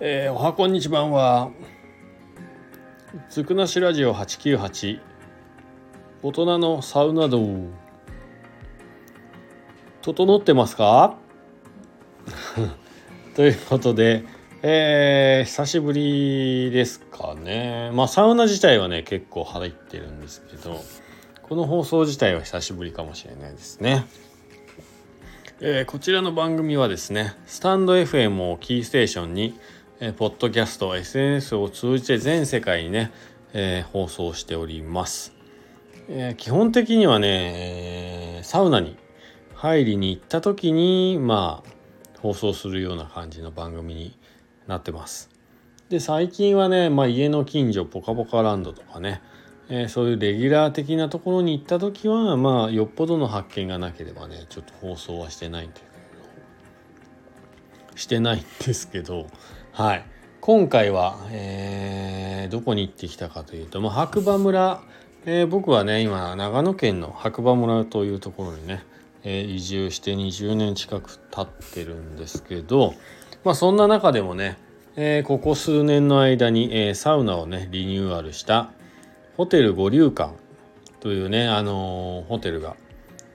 えー、おはこんにちばんは。つくなしラジオ898大人のサウナ道。整ってますか？ということで、えー、久しぶりですかね。まあサウナ自体はね結構入ってるんですけどこの放送自体は久しぶりかもしれないですね。えー、こちらの番組はですねスタンド FM をキーステーションにえポッドキャスト SNS を通じて全世界にね、えー、放送しております、えー、基本的にはね、え、サウナに入りに行った時にまあ放送するような感じの番組になってます。で最近はね、まあ、家の近所ポカポカランドとかね、えそういうレギュラー的なところに行った時はまあよっぽどの発見がなければねちょっと放送はしてないんでしてないんですけどはい。今回は、えー、どこに行ってきたかというと、まあ、白馬村、えー、僕はね、今、長野県の白馬村というところにね、えー、移住して20年近く経ってるんですけど、まあ、そんな中でもね、えー、ここ数年の間に、えー、サウナをね、リニューアルしたホテル五竜館というね、あのー、ホテルが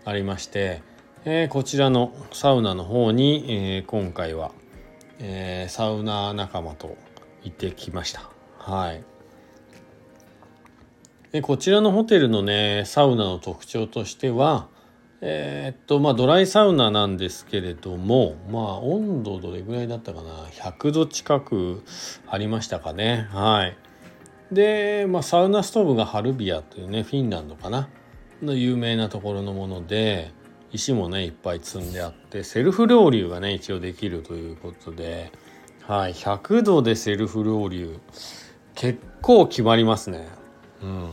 ありまして、えー、こちらのサウナの方に、えー、今回は、えー、サウナ仲間と行ってきました。はい。でこちらのホテルのねサウナの特徴としてはえー、っとまあドライサウナなんですけれどもまあ温度どれぐらいだったかな？100度近くありましたかね？はいで、まあ、サウナストーブがハルビアというねフィンランドかな？の有名なところのもので石もねいっぱい積んであってセルフロウリュがね一応できるということで、はい、100度でセルフロウリュ結構決まりますね。うん、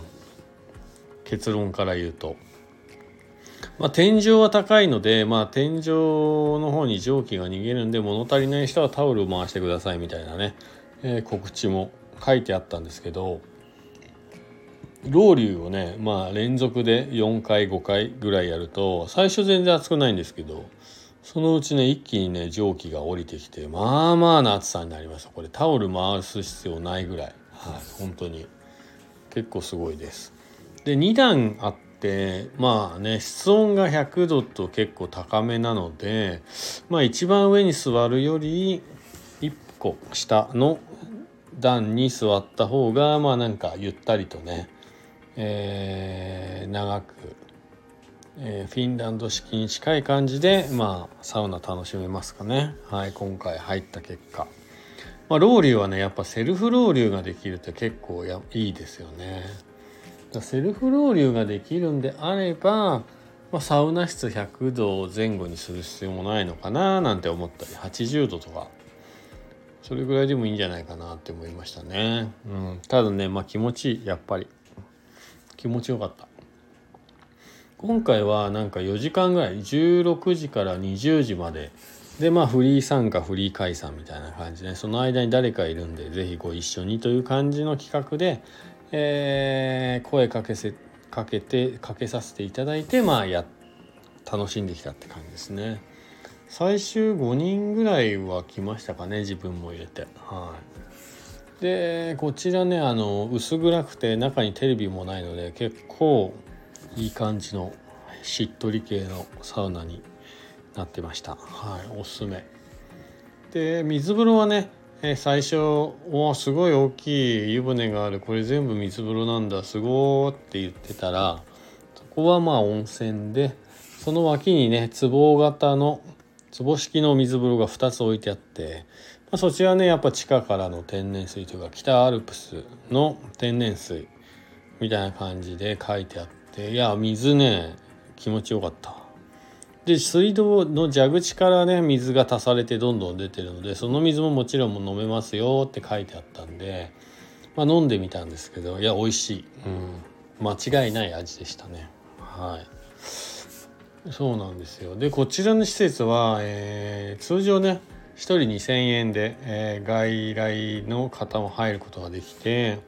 結論から言うと。まあ、天井は高いので、まあ、天井の方に蒸気が逃げるんで物足りない人はタオルを回してくださいみたいなね、えー、告知も書いてあったんですけどロウリュをねまあ連続で4回5回ぐらいやると最初全然熱くないんですけどそのうちね一気にね蒸気が降りてきてまあまあな暑さになりましたこれタオル回す必要ないぐらい。はい本当に。結構すごいです。で2段あってまあね室温が100度と結構高めなのでまあ一番上に座るより1個下の段に座った方がまあなんかゆったりとねえー、長く、えー、フィンランド式に近い感じで、まあ、サウナ楽しめますかね。はい、今回入った結果。まあ、ロウリュはね、やっぱセルフロウリュができるって結構やいいですよね。セルフロウリュができるんであれば、まあ、サウナ室100度前後にする必要もないのかななんて思ったり80度とかそれぐらいでもいいんじゃないかなって思いましたね。うん、ただね、まあ、気持ちいいやっぱり。気持ちよかった。今回はなんか4時間ぐらい16時から20時まで。でまあフリー参加フリー解散みたいな感じでその間に誰かいるんで是非ご一緒にという感じの企画で、えー、声かけせかけてかけさせていただいてまあや楽しんできたって感じですね。最終5人ぐらいは来ましたかね自分も入れて。はい。でこちらねあの薄暗くて中にテレビもないので結構いい感じのしっとり系のサウナになってました。はいおすすめ。で水風呂はね最初「おすごい大きい湯船がある。これ全部水風呂なんだ。すごー」って言ってたらそこはまあ温泉でその脇にね壺型の壺式の水風呂が2つ置いてあってま、そちらねやっぱ地下からの天然水というか北アルプスの天然水みたいな感じで書いてあっていや水ね気持ちよかった。で水道の蛇口からね水が足されてどんどん出てるのでその水ももちろん飲めますよって書いてあったんで、まあ、飲んでみたんですけどいや美味しい、うん、間違いない味でしたね。はい。そうなんですよ。でこちらの施設は、えー、通常ね1人2,000円で、えー、外来の方も入ることができて、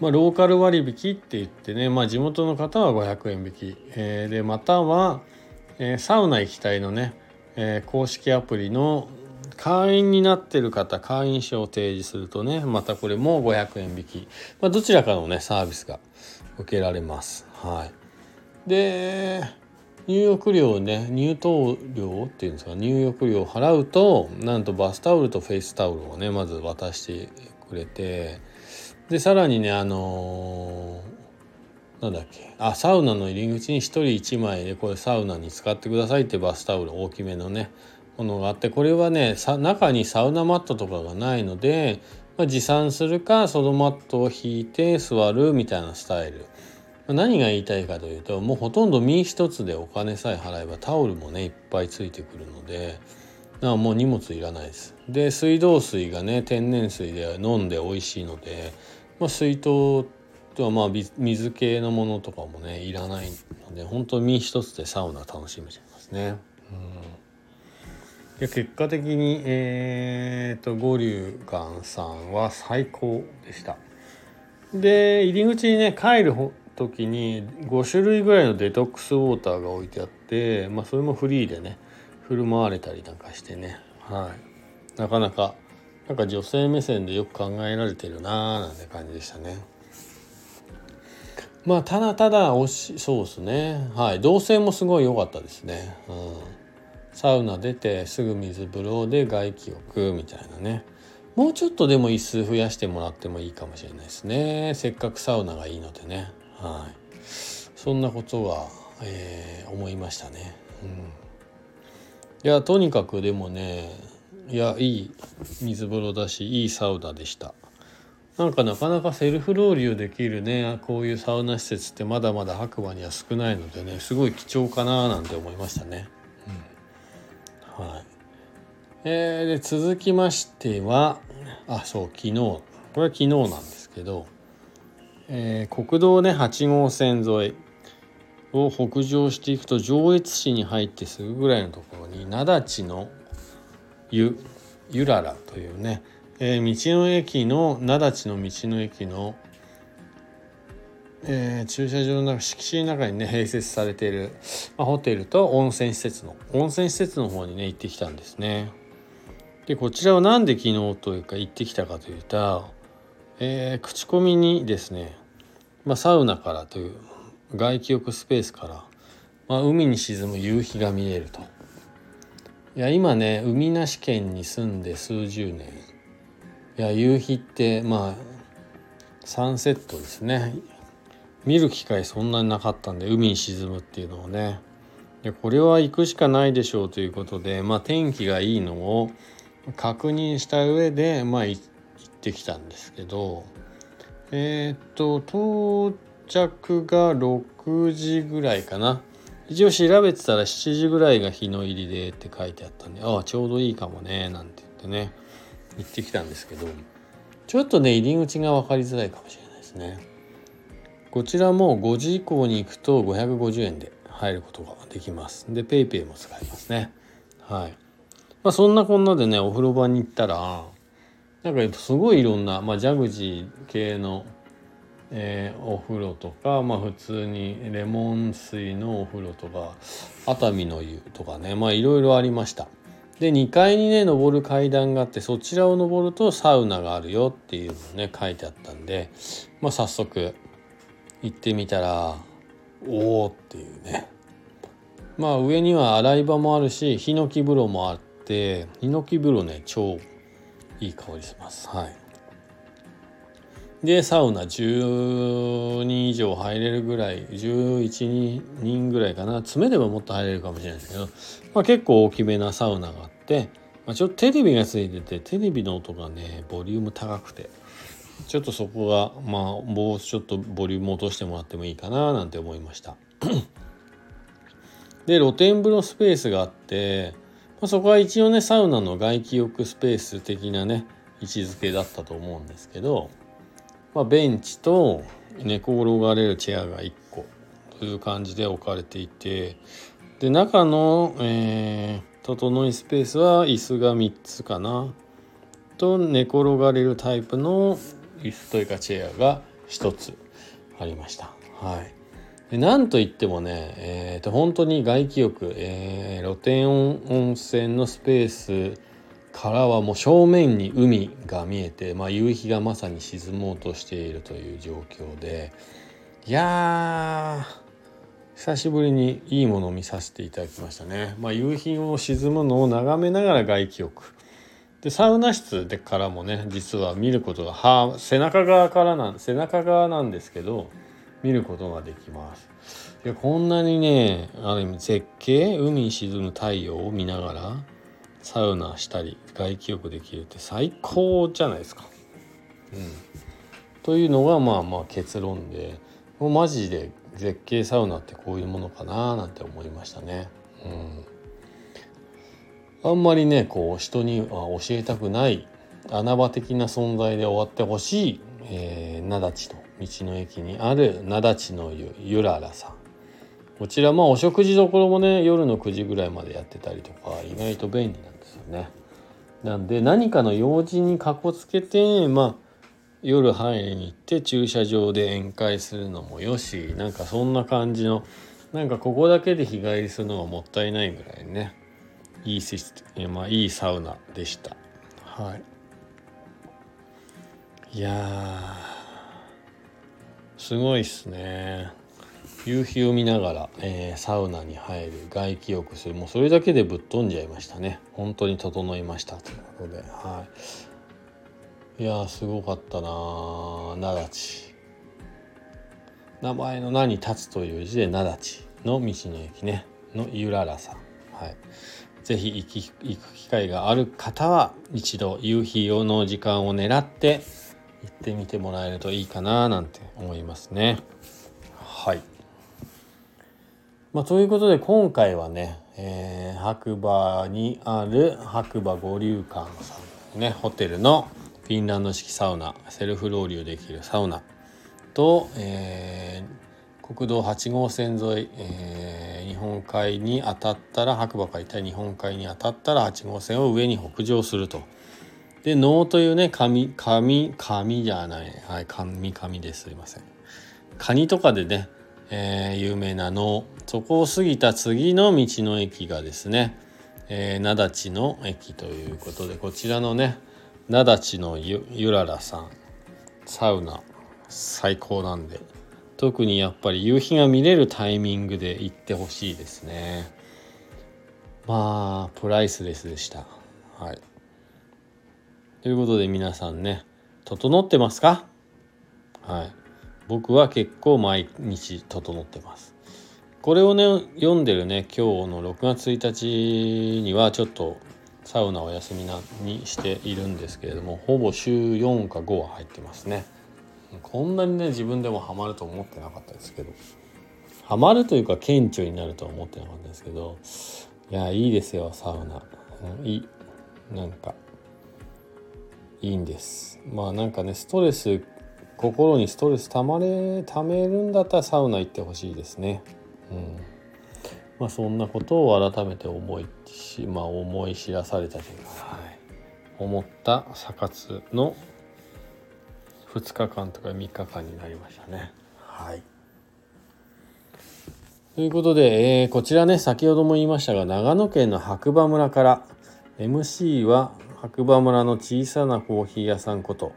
まあ、ローカル割引って言ってね、まあ、地元の方は500円引き、えー、でまたは、えー、サウナ行きたいのね、えー、公式アプリの、会員になってる方会員証を提示するとねまたこれも500円引き、まあ、どちらかのねサービスが受けられます。はい、で入浴料ね入湯料っていうんですか入浴料を払うとなんとバスタオルとフェイスタオルをねまず渡してくれてでさらにねあのー、なんだっけあサウナの入り口に1人1枚でこれサウナに使ってくださいってバスタオル大きめのねものがあってこれはね中にサウナマットとかがないので、まあ、持参するかそのマットを引いて座るみたいなスタイル。何が言いたいかというともうほとんど身一つでお金さえ払えばタオルもねいっぱいついてくるのでだからもう荷物いらないです。で水道水がね天然水で飲んで美味しいので、まあ、水筒とはまあ水系のものとかもねいらないので本当身一つでサウナ楽しめちゃいますね。うん、で結果的にえー、と五竜館さんは最高でした。で入り口にね帰る時に5種類ぐらいのデトックスウォーターが置いてあって、まあ、それもフリーでね振る舞われたりなんかしてね、はい、なかなかなんか女性目線でよく考えられてるなーなんて感じでしたね。まあただただおしそうですね。はい。動線もすごい良かったですね。うん、サウナ出てすぐ水風呂で外気浴みたいなね。もうちょっとでも椅子増やしてもらってもいいかもしれないですね。せっかくサウナがいいのでね。はい、そんなことは、えー、思いましたね。うん、いやとにかくでもねいやいい水風呂だしいいサウナでした。なんかなかなかセルフロウリュできるねこういうサウナ施設ってまだまだ白馬には少ないのでねすごい貴重かななんて思いましたね。うん、はいえー、で続きましてはあそう昨日これは昨日なんですけどえー、国道ね8号線沿いを北上していくと上越市に入ってすぐぐらいのところに灘地のゆゆららというね、えー、道の駅の灘地の道の駅の、えー、駐車場の中敷地の中にね併設されている、まあ、ホテルと温泉施設の温泉施設の方にね行ってきたんですね。でこちらは何で昨日というか行ってきたかというとえー、口コミにですね、まあ、サウナからという外気浴スペースから、まあ、海に沈む夕日が見えると。いや今ね海なし県に住んで数十年。いや夕日ってまあサンセットですね。見る機会そんなになかったんで海に沈むっていうのをね。でこれは行くしかないでしょうということで、まあ、天気がいいのを確認した上で、まあ、ってきたんですけどえっ、と到着が6時ぐらいかな。一応調べてたら7時ぐらいが日の入りでって書いてあったんでああちょうどいいかもねなんて言ってね行ってきたんですけどちょっとね入り口が分かりづらいかもしれないですね。こちらも5時以降に行くと550円で入ることができます。で PayPay も使えますね。はい。まあそんなこんなでねお風呂場に行ったらなんかすごいいろんな、まあ、ジャグジー系の、えー、お風呂とか、まあ、普通にレモン水のお風呂とか熱海の湯とかねまあいろいろありました。で2階にね登る階段があってそちらを登るとサウナがあるよっていうのね書いてあったんで、まあ、早速行ってみたらおおっていうね。まあ上には洗い場もあるしヒノキ風呂もあってヒノキ風呂ね超いい香りします。はい。でサウナ10人以上入れるぐらい11人ぐらいかな。詰めればもっと入れるかもしれないですけど、まあ、結構大きめなサウナがあって、まあ、ちょっとテレビがついててテレビの音がねボリューム高くてちょっとそこがまあもうちょっとボリューム落としてもらってもいいかななんて思いました。で露天風呂スペースがあってま、そこは一応ねサウナの外気浴スペース的なね位置づけだったと思うんですけど、まあ、ベンチと寝転がれるチェアが1個という感じで置かれていてで中の、えー、整いスペースは椅子が3つかなと寝転がれるタイプの椅子というかチェアが1つありました。はいなんといってもね、えー、と本当に外気浴、えー、露天温泉のスペースからはもう正面に海が見えて、まあ、夕日がまさに沈もうとしているという状況でいや久しぶりにいいものを見させていただきましたね。まあ、夕日を沈むのを眺めながら外気浴でサウナ室でからもね実は見ることがは背中側からなん背中側なんですけど見ることができます。いやこんなにねある意味絶景海に沈む太陽を見ながらサウナしたり外気浴できるって最高じゃないですか。うん、というのがまあまあ結論でもうマジで絶景サウナってこういうものかななんて思いましたね。うん、あんまりねこう人には教えたくない穴場的な存在で終わってほしい、えー、灘地の道の駅にある灘地の湯ゆららさん。こちらまあお食事どころもね夜の9時ぐらいまでやってたりとか意外と便利なんですよね。なんで何かの用事にかこつけてまあ夜入りに行って駐車場で宴会するのもよしなんかそんな感じのなんかここだけで日帰りするのがもったいないぐらいねいいシステまあいいサウナでした。はい。いやすごいっすね。夕日を見ながら、えー、サウナに入る外気浴する。もうそれだけでぶっ飛んじゃいましたね。本当に整いました。ということではい。いやすごかったな灘地。名前の名に立つという字で灘地の道の駅ね。のゆららさん。はい。是非行き行く機会がある方は一度夕日用の時間を狙って行ってみてもらえるといいかななんて思いますねはいまあ、ということで今回はね、えー、白馬にある白馬五竜館さんねホテルのフィンランド式サウナセルフロウリュできるサウナと、えー、国道8号線沿い、えー、日本海に当たったら白馬から行った日本海に当たったら8号線を上に北上すると。で能というね紙紙紙じゃない。はい紙紙です。すいません。カニとかでねえー、有名な能。そこを過ぎた次の道の駅がですね、えー、の駅ということでこちらのね灘地のゆゆららさん。サウナ。最高なんで。特にやっぱり夕日が見れるタイミングで行ってほしいですね。まあプライスレスでした。はい。ということで皆さんね整ってますか？はい。僕は結構毎日整ってます。これをね読んでるね今日の6月1日にはちょっとサウナお休みなにしているんですけれどもほぼ週4か5は入ってますね。こんなにね自分でもハマると思ってなかったですけどハマるというか顕著になるとは思ってなかったですけどいやいいですよサウナ、いい。なんかいいんですまあなんかねストレス心にストレスたまれためるんだったらサウナ行ってほしいですね。うんまあ、そんなことを改めて思いし、まあ、思い知らされたというか、はい、思ったサ活の2日間とか3日間になりましたね。はい、ということで、えー、こちらね先ほども言いましたが長野県の白馬村から MC は白馬村の小さなコーヒー屋さんこと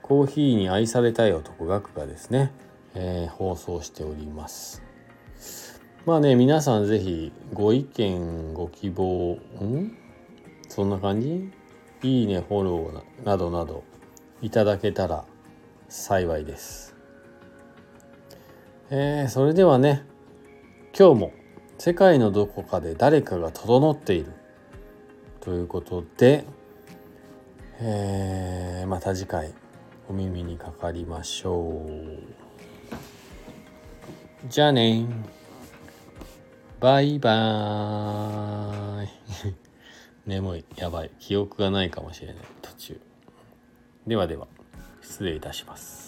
コーヒーに愛されたい男学がですね、えー、放送しております。まあね、皆さんぜひご意見、ご希望、ん？そんな感じ？いいね、フォローなどなどいただけたら幸いです。えー、それではね、今日も世界のどこかで誰かが整っているということで、えー、また次回お耳にかかりましょう。じゃあね。バイバーイ。眠いやばい。記憶がないかもしれない。途中。ではでは失礼いたします。